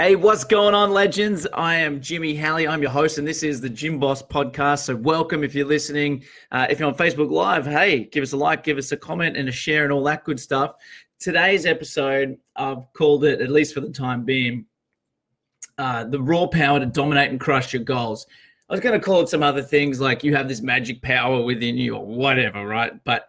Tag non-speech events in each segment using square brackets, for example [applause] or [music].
Hey, what's going on, legends? I am Jimmy Halley. I'm your host, and this is the Gym Boss podcast. So, welcome if you're listening. Uh, if you're on Facebook Live, hey, give us a like, give us a comment, and a share, and all that good stuff. Today's episode, I've called it, at least for the time being, uh, the raw power to dominate and crush your goals. I was going to call it some other things like you have this magic power within you or whatever, right? But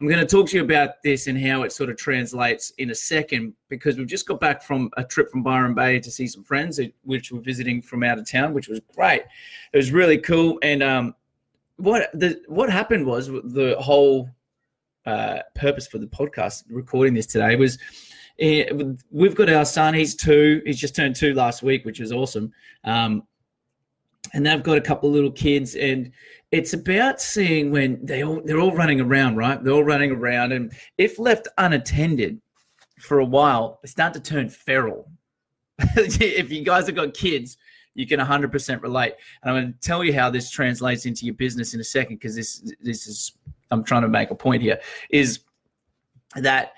I'm going to talk to you about this and how it sort of translates in a second because we've just got back from a trip from Byron Bay to see some friends, which were visiting from out of town, which was great. It was really cool. And um, what the what happened was the whole uh, purpose for the podcast recording this today was uh, we've got our son. He's two. He's just turned two last week, which was awesome. Um, and they've got a couple of little kids and it's about seeing when they all they're all running around, right? They're all running around, and if left unattended for a while, they start to turn feral. [laughs] if you guys have got kids, you can 100% relate. And I'm going to tell you how this translates into your business in a second because this this is I'm trying to make a point here is that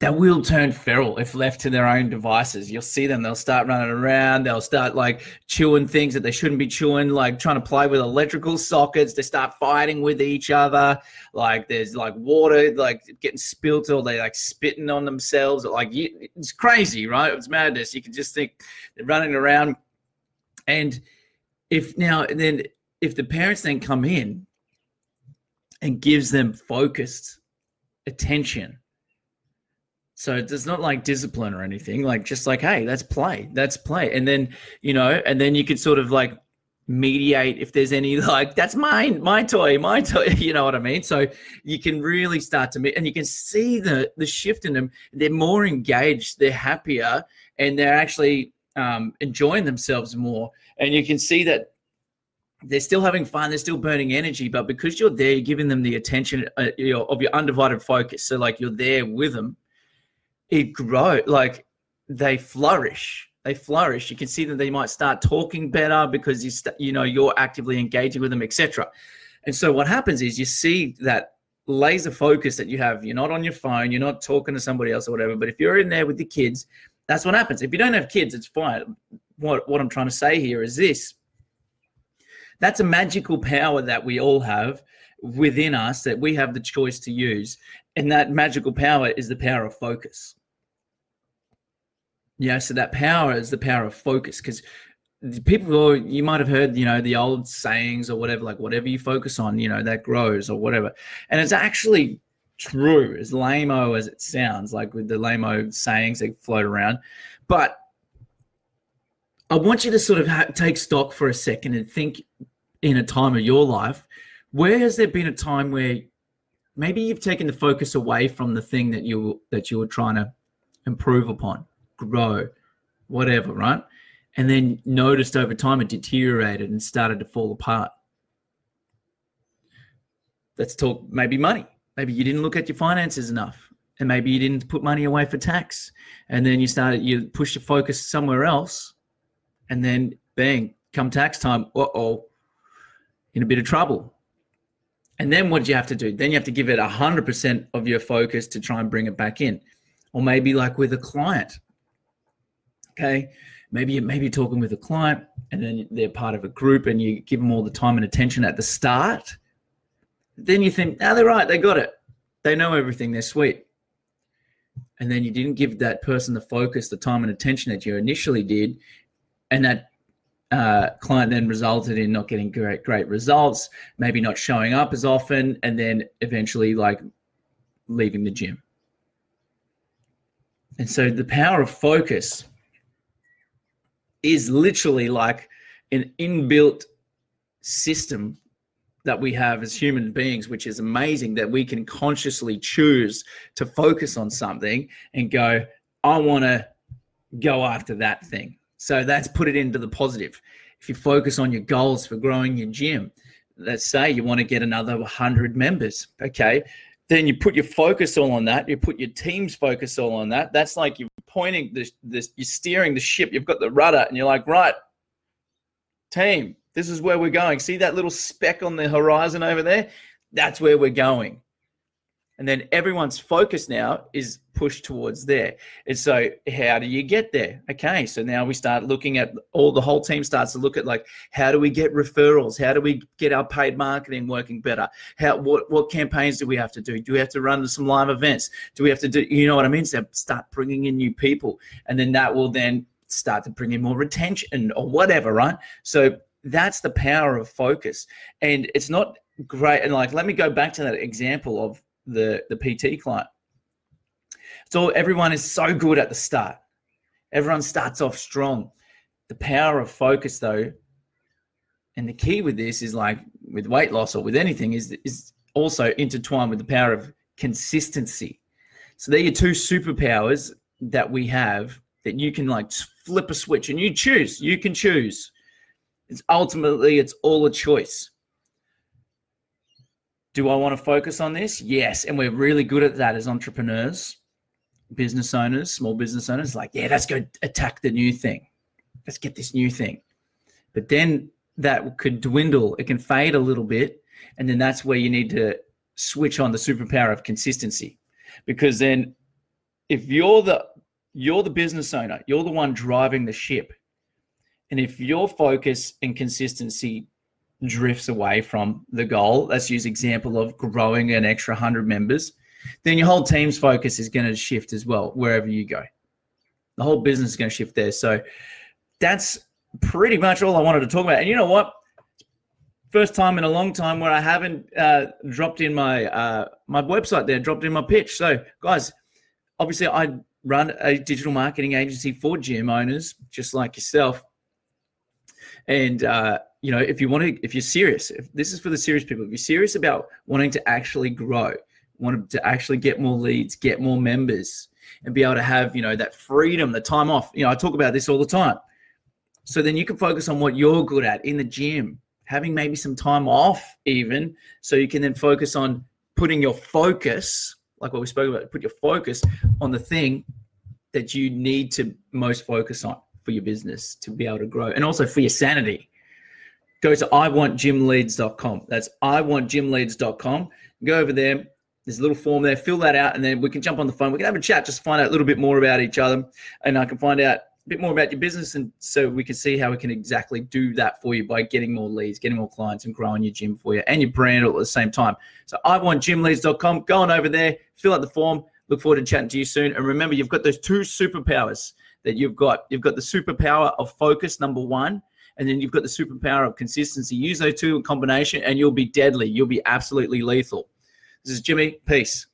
that will turn feral if left to their own devices. You'll see them, they'll start running around, they'll start like chewing things that they shouldn't be chewing, like trying to play with electrical sockets, they start fighting with each other. Like there's like water like getting spilt or they like spitting on themselves. Like it's crazy, right? It's madness. You can just think they're running around. And if now and then if the parents then come in and gives them focused attention so it's not like discipline or anything, like just like, hey, that's play, that's play. And then, you know, and then you could sort of like mediate if there's any [laughs] like, that's mine, my toy, my [laughs] toy, you know what I mean? So you can really start to meet and you can see the the shift in them. They're more engaged, they're happier, and they're actually um, enjoying themselves more. And you can see that they're still having fun, they're still burning energy, but because you're there, you're giving them the attention uh, you of your undivided focus. So like you're there with them it grow like they flourish. They flourish. You can see that they might start talking better because you st- you know you're actively engaging with them etc and so what happens is you see that laser focus that you have. You're not on your phone. You're not talking to somebody else or whatever. But if you're in there with the kids that's what happens. If you don't have kids it's fine. What what i'm trying to say here is this. That's a magical power that we all have within us that we have the choice to use. And that magical power is the power of focus yeah, so that power is the power of focus because people you might have heard you know the old sayings or whatever like whatever you focus on you know that grows or whatever. And it's actually true as lame as it sounds like with the lame sayings that float around. But i want you to sort of ha- take stock for a second and think in a time of your life where has there been a time where maybe you've taken the focus away from the thing that you that you were trying to improve upon grow, whatever, right? And then noticed over time it deteriorated and started to fall apart. Let's talk maybe money. Maybe you didn't look at your finances enough. And maybe you didn't put money away for tax. And then you started, you push your focus somewhere else. And then bang, come tax time, uh oh, in a bit of trouble. And then what do you have to do? Then you have to give it 100% of your focus to try and bring it back in. Or maybe like with a client, Okay. Maybe you maybe you're talking with a client and then they're part of a group and you give them all the time and attention at the start. Then you think, oh, they're right, they got it. They know everything, they're sweet. And then you didn't give that person the focus, the time and attention that you initially did. And that uh, client then resulted in not getting great great results, maybe not showing up as often, and then eventually like leaving the gym. And so the power of focus is literally like an inbuilt system that we have as human beings, which is amazing that we can consciously choose to focus on something and go, I want to go after that thing. So that's put it into the positive. If you focus on your goals for growing your gym, let's say you want to get another 100 members, okay, then you put your focus all on that. You put your team's focus all on that. That's like you're pointing this, this, you're steering the ship. You've got the rudder, and you're like, right, team, this is where we're going. See that little speck on the horizon over there? That's where we're going. And then everyone's focus now is pushed towards there. And so, how do you get there? Okay, so now we start looking at all the whole team starts to look at like, how do we get referrals? How do we get our paid marketing working better? How what what campaigns do we have to do? Do we have to run some live events? Do we have to do you know what I mean? So start bringing in new people, and then that will then start to bring in more retention or whatever, right? So that's the power of focus, and it's not great. And like, let me go back to that example of the the PT client. So everyone is so good at the start. Everyone starts off strong. The power of focus, though, and the key with this is like with weight loss or with anything is is also intertwined with the power of consistency. So they're your two superpowers that we have that you can like flip a switch and you choose. You can choose. It's ultimately it's all a choice. Do I want to focus on this? Yes. And we're really good at that as entrepreneurs, business owners, small business owners. Like, yeah, let's go attack the new thing. Let's get this new thing. But then that could dwindle, it can fade a little bit. And then that's where you need to switch on the superpower of consistency. Because then if you're the you're the business owner, you're the one driving the ship. And if your focus and consistency drifts away from the goal, let's use example of growing an extra 100 members, then your whole team's focus is going to shift as well wherever you go. The whole business is going to shift there. So that's pretty much all I wanted to talk about. And you know what? First time in a long time where I haven't uh, dropped in my uh, my website there, dropped in my pitch. So guys, obviously I run a digital marketing agency for gym owners, just like yourself. And uh, you know, if you want to, if you're serious, if this is for the serious people, if you're serious about wanting to actually grow, want to actually get more leads, get more members, and be able to have, you know, that freedom, the time off. You know, I talk about this all the time. So then you can focus on what you're good at in the gym, having maybe some time off, even, so you can then focus on putting your focus, like what we spoke about, put your focus on the thing that you need to most focus on for your business to be able to grow and also for your sanity go to iwantgymleads.com. That's iwantgymleads.com. Go over there. There's a little form there. Fill that out, and then we can jump on the phone. We can have a chat, just find out a little bit more about each other, and I can find out a bit more about your business, and so we can see how we can exactly do that for you by getting more leads, getting more clients, and growing your gym for you and your brand all at the same time. So iwantgymleads.com. Go on over there, fill out the form. Look forward to chatting to you soon. And remember, you've got those two superpowers that you've got. You've got the superpower of focus, number one, and then you've got the superpower of consistency. Use those two in combination, and you'll be deadly. You'll be absolutely lethal. This is Jimmy. Peace.